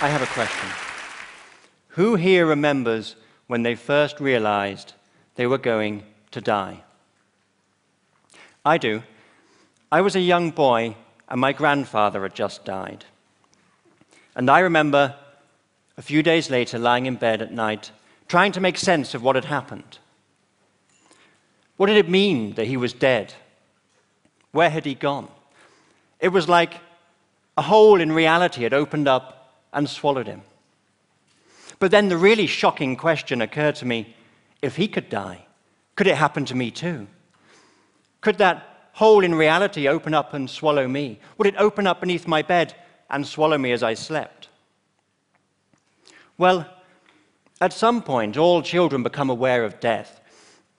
I have a question. Who here remembers when they first realized they were going to die? I do. I was a young boy, and my grandfather had just died. And I remember a few days later lying in bed at night, trying to make sense of what had happened. What did it mean that he was dead? Where had he gone? It was like a hole in reality had opened up and swallowed him. But then the really shocking question occurred to me if he could die, could it happen to me too? Could that hole in reality open up and swallow me? Would it open up beneath my bed and swallow me as I slept? Well, at some point, all children become aware of death.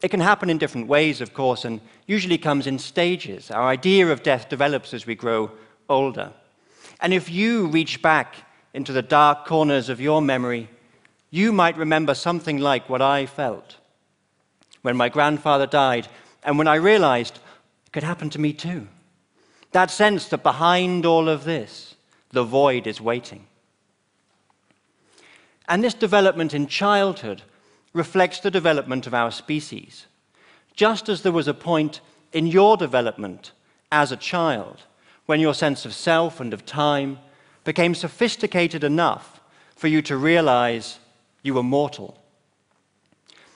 It can happen in different ways, of course, and usually comes in stages. Our idea of death develops as we grow older. And if you reach back into the dark corners of your memory, you might remember something like what I felt when my grandfather died and when I realized it could happen to me too. That sense that behind all of this, the void is waiting. And this development in childhood reflects the development of our species. Just as there was a point in your development as a child when your sense of self and of time became sophisticated enough for you to realize you were mortal.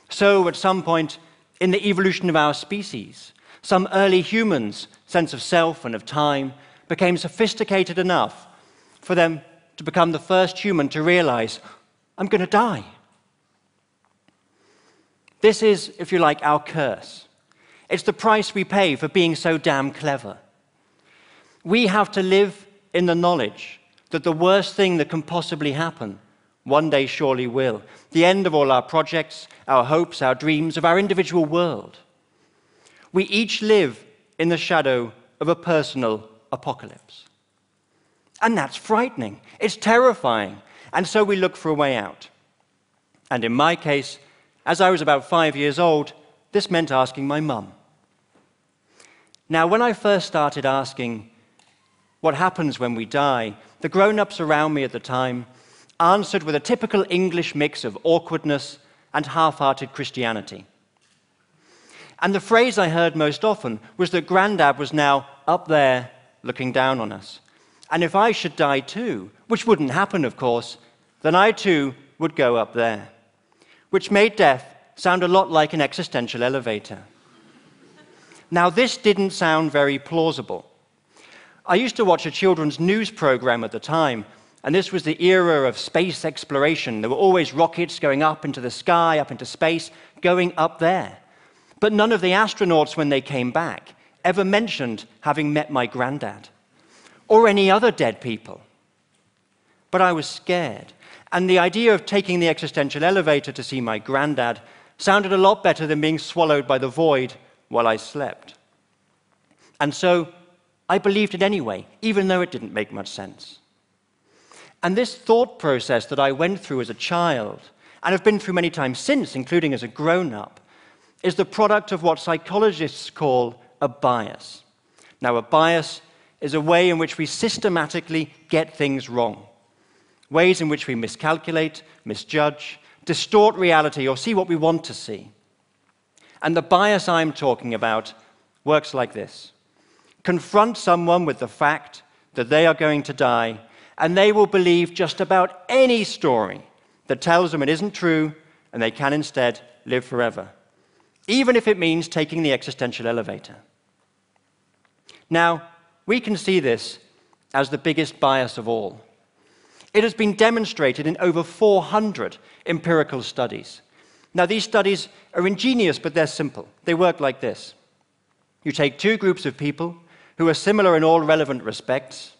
So, at some point in the evolution of our species, some early humans' sense of self and of time became sophisticated enough for them to become the first human to realize, I'm going to die. This is, if you like, our curse. It's the price we pay for being so damn clever. We have to live in the knowledge that the worst thing that can possibly happen one day surely will. The end of all our projects, our hopes, our dreams, of our individual world. We each live in the shadow of a personal apocalypse. And that's frightening. It's terrifying. And so we look for a way out. And in my case, as I was about five years old, this meant asking my mum. Now, when I first started asking what happens when we die, the grown ups around me at the time answered with a typical English mix of awkwardness and half hearted Christianity. And the phrase I heard most often was that Grandad was now up there looking down on us. And if I should die too, which wouldn't happen, of course, then I too would go up there, which made death sound a lot like an existential elevator. now, this didn't sound very plausible. I used to watch a children's news program at the time and this was the era of space exploration. There were always rockets going up into the sky, up into space, going up there. But none of the astronauts, when they came back, ever mentioned having met my granddad or any other dead people. But I was scared. And the idea of taking the existential elevator to see my granddad sounded a lot better than being swallowed by the void while I slept. And so I believed it anyway, even though it didn't make much sense. And this thought process that I went through as a child, and have been through many times since, including as a grown up, is the product of what psychologists call a bias. Now, a bias is a way in which we systematically get things wrong, ways in which we miscalculate, misjudge, distort reality, or see what we want to see. And the bias I'm talking about works like this confront someone with the fact that they are going to die and they will believe just about any story that tells them it isn't true and they can instead live forever, even if it means taking the existential elevator. Now, we can see this as the biggest bias of all. It has been demonstrated in over 400 empirical studies. Now, these studies are ingenious, but they're simple. They work like this you take two groups of people who are similar in all relevant respects,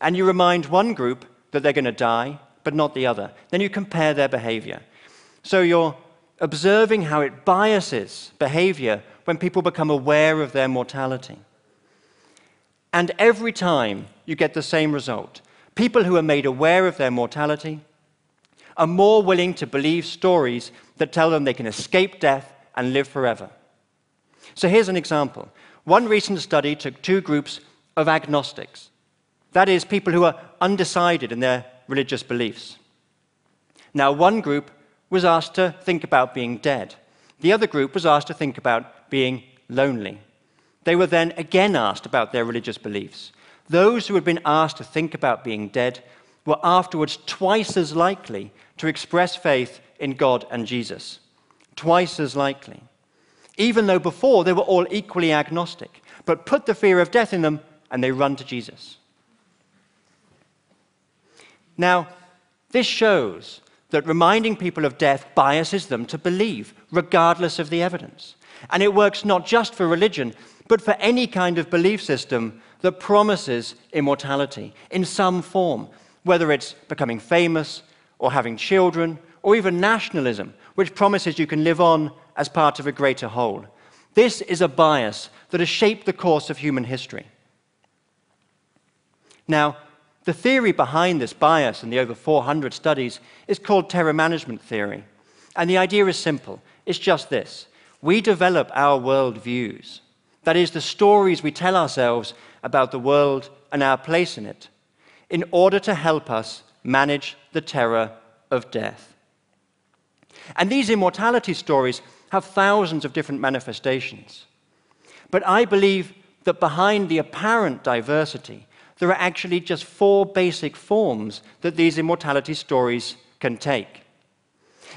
and you remind one group that they're going to die, but not the other. Then you compare their behavior. So you're observing how it biases behavior when people become aware of their mortality. And every time you get the same result. People who are made aware of their mortality are more willing to believe stories that tell them they can escape death and live forever. So here's an example. One recent study took two groups of agnostics that is, people who are undecided in their religious beliefs. Now, one group was asked to think about being dead. The other group was asked to think about being lonely. They were then again asked about their religious beliefs. Those who had been asked to think about being dead were afterwards twice as likely to express faith in God and Jesus. Twice as likely. Even though before they were all equally agnostic, but put the fear of death in them and they run to Jesus. Now, this shows that reminding people of death biases them to believe, regardless of the evidence. And it works not just for religion, but for any kind of belief system that promises immortality in some form, whether it's becoming famous or having children, or even nationalism, which promises you can live on as part of a greater whole. This is a bias that has shaped the course of human history. Now, the theory behind this bias and the over 400 studies is called terror management theory. And the idea is simple it's just this we develop our world views, that is, the stories we tell ourselves about the world and our place in it, in order to help us manage the terror of death. And these immortality stories have thousands of different manifestations. But I believe that behind the apparent diversity, there are actually just four basic forms that these immortality stories can take.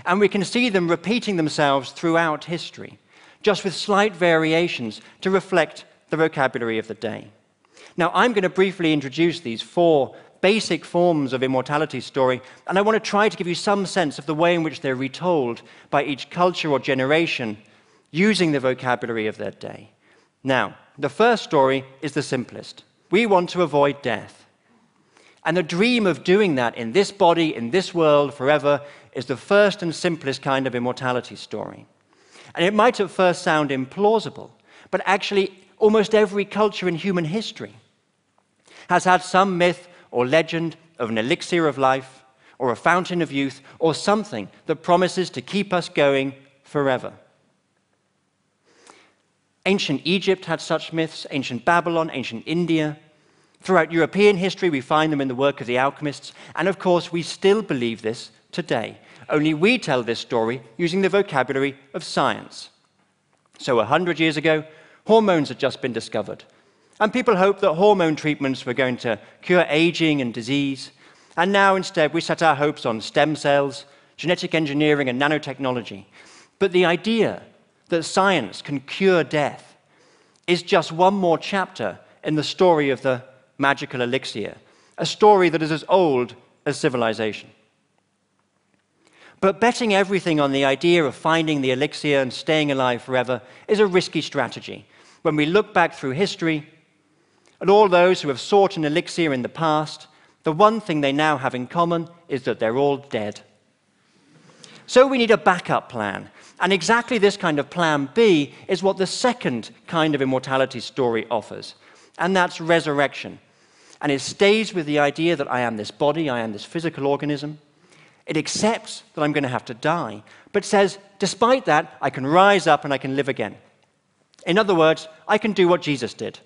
And we can see them repeating themselves throughout history, just with slight variations to reflect the vocabulary of the day. Now, I'm going to briefly introduce these four basic forms of immortality story, and I want to try to give you some sense of the way in which they're retold by each culture or generation using the vocabulary of their day. Now, the first story is the simplest. We want to avoid death. And the dream of doing that in this body, in this world, forever, is the first and simplest kind of immortality story. And it might at first sound implausible, but actually, almost every culture in human history has had some myth or legend of an elixir of life, or a fountain of youth, or something that promises to keep us going forever. Ancient Egypt had such myths, ancient Babylon, ancient India. Throughout European history, we find them in the work of the alchemists, and of course, we still believe this today. Only we tell this story using the vocabulary of science. So, a hundred years ago, hormones had just been discovered, and people hoped that hormone treatments were going to cure aging and disease. And now, instead, we set our hopes on stem cells, genetic engineering, and nanotechnology. But the idea that science can cure death is just one more chapter in the story of the magical elixir, a story that is as old as civilization. But betting everything on the idea of finding the elixir and staying alive forever is a risky strategy. When we look back through history, at all those who have sought an elixir in the past, the one thing they now have in common is that they're all dead. So we need a backup plan and exactly this kind of plan B is what the second kind of immortality story offers, and that's resurrection. And it stays with the idea that I am this body, I am this physical organism. It accepts that I'm going to have to die, but says, despite that, I can rise up and I can live again. In other words, I can do what Jesus did.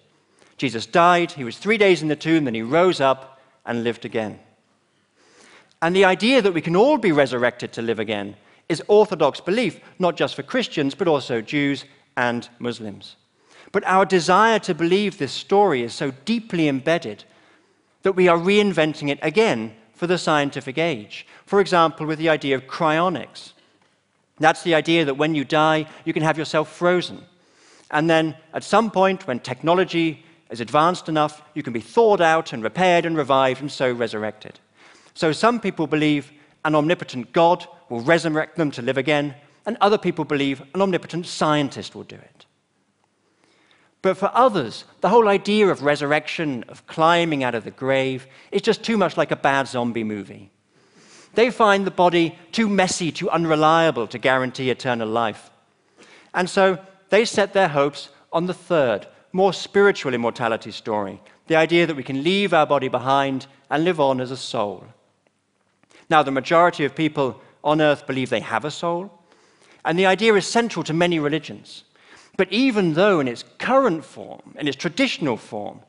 Jesus died, he was three days in the tomb, then he rose up and lived again. And the idea that we can all be resurrected to live again is orthodox belief, not just for Christians, but also Jews and Muslims. But our desire to believe this story is so deeply embedded that we are reinventing it again for the scientific age. For example, with the idea of cryonics. That's the idea that when you die, you can have yourself frozen. And then at some point, when technology is advanced enough, you can be thawed out and repaired and revived and so resurrected. So some people believe an omnipotent God will resurrect them to live again, and other people believe an omnipotent scientist will do it. But for others, the whole idea of resurrection, of climbing out of the grave, is just too much like a bad zombie movie. They find the body too messy, too unreliable to guarantee eternal life. And so they set their hopes on the third, more spiritual immortality story the idea that we can leave our body behind and live on as a soul. Now, the majority of people on earth believe they have a soul. And the idea is central to many religions. But even though in its current form, in its traditional form,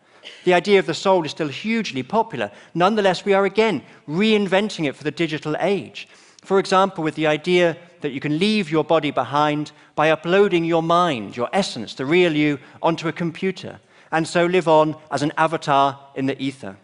The idea of the soul is still hugely popular. Nonetheless, we are again reinventing it for the digital age. For example, with the idea that you can leave your body behind by uploading your mind, your essence, the real you, onto a computer, and so live on as an avatar in the ether.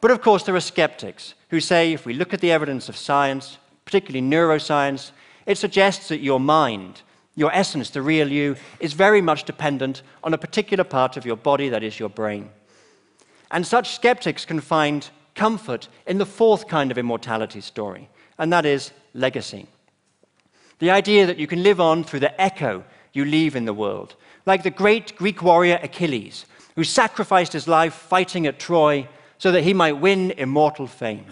But of course, there are skeptics who say if we look at the evidence of science, particularly neuroscience, it suggests that your mind, your essence, the real you, is very much dependent on a particular part of your body, that is your brain. And such skeptics can find comfort in the fourth kind of immortality story, and that is legacy. The idea that you can live on through the echo you leave in the world, like the great Greek warrior Achilles, who sacrificed his life fighting at Troy so that he might win immortal fame.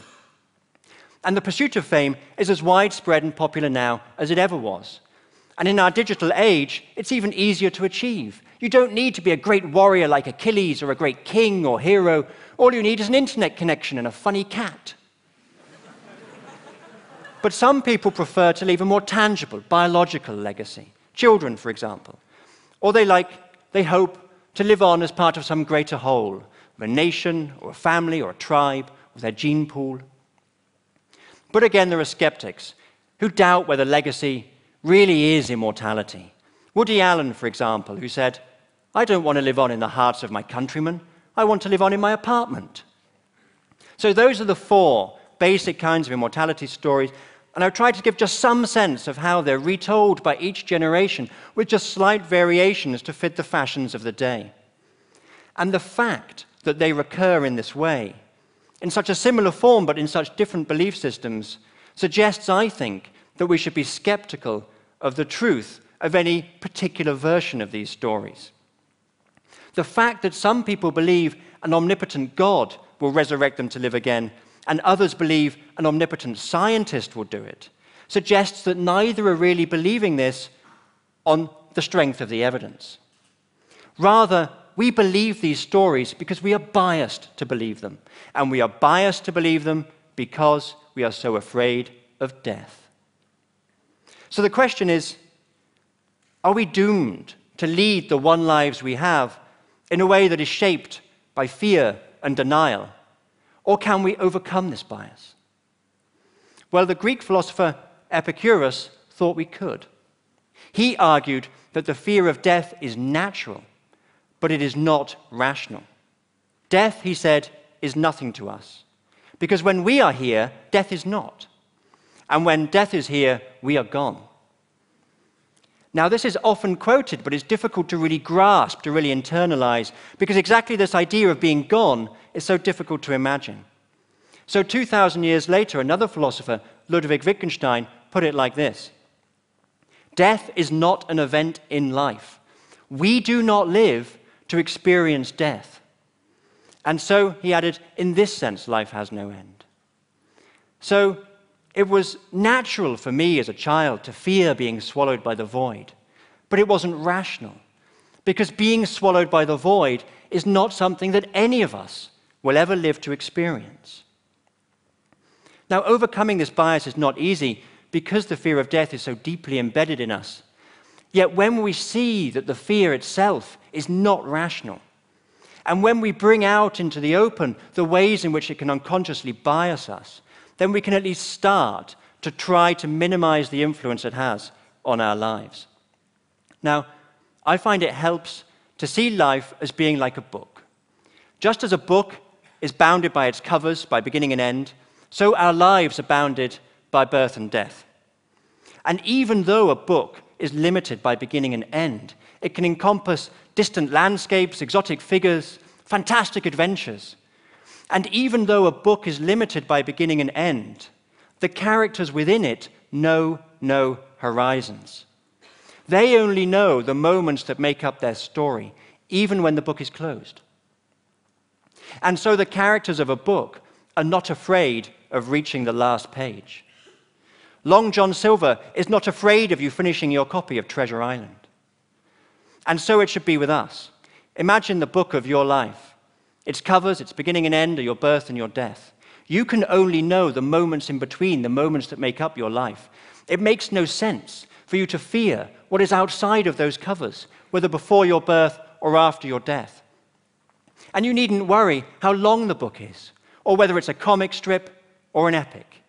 And the pursuit of fame is as widespread and popular now as it ever was. And in our digital age, it's even easier to achieve. You don't need to be a great warrior like Achilles or a great king or hero. All you need is an internet connection and a funny cat. but some people prefer to leave a more tangible, biological legacy. Children, for example. Or they like, they hope to live on as part of some greater whole, of a nation or a family or a tribe, or their gene pool. But again, there are skeptics who doubt whether legacy really is immortality. Woody Allen, for example, who said, I don't want to live on in the hearts of my countrymen, I want to live on in my apartment. So, those are the four basic kinds of immortality stories, and I've tried to give just some sense of how they're retold by each generation with just slight variations to fit the fashions of the day. And the fact that they recur in this way, in such a similar form but in such different belief systems, suggests, I think, that we should be skeptical of the truth of any particular version of these stories. The fact that some people believe an omnipotent God will resurrect them to live again, and others believe an omnipotent scientist will do it, suggests that neither are really believing this on the strength of the evidence. Rather, we believe these stories because we are biased to believe them, and we are biased to believe them because we are so afraid of death. So the question is are we doomed to lead the one lives we have in a way that is shaped by fear and denial? Or can we overcome this bias? Well, the Greek philosopher Epicurus thought we could. He argued that the fear of death is natural, but it is not rational. Death, he said, is nothing to us. Because when we are here, death is not. And when death is here, we are gone. Now, this is often quoted, but it's difficult to really grasp, to really internalize, because exactly this idea of being gone is so difficult to imagine. So, 2,000 years later, another philosopher, Ludwig Wittgenstein, put it like this Death is not an event in life. We do not live to experience death. And so, he added, in this sense, life has no end. So, it was natural for me as a child to fear being swallowed by the void, but it wasn't rational. Because being swallowed by the void is not something that any of us will ever live to experience. Now, overcoming this bias is not easy because the fear of death is so deeply embedded in us. Yet, when we see that the fear itself is not rational, and when we bring out into the open the ways in which it can unconsciously bias us, then we can at least start to try to minimize the influence it has on our lives. Now, I find it helps to see life as being like a book. Just as a book is bounded by its covers, by beginning and end, so our lives are bounded by birth and death. And even though a book is limited by beginning and end, it can encompass distant landscapes, exotic figures, fantastic adventures. And even though a book is limited by beginning and end, the characters within it know no horizons. They only know the moments that make up their story, even when the book is closed. And so the characters of a book are not afraid of reaching the last page. Long John Silver is not afraid of you finishing your copy of Treasure Island. And so it should be with us. Imagine the book of your life. Its covers, its beginning and end are your birth and your death. You can only know the moments in between, the moments that make up your life. It makes no sense for you to fear what is outside of those covers, whether before your birth or after your death. And you needn't worry how long the book is, or whether it's a comic strip or an epic.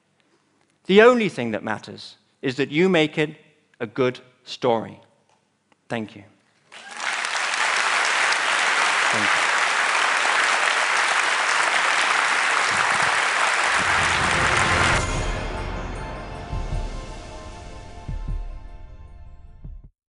The only thing that matters is that you make it a good story. Thank you.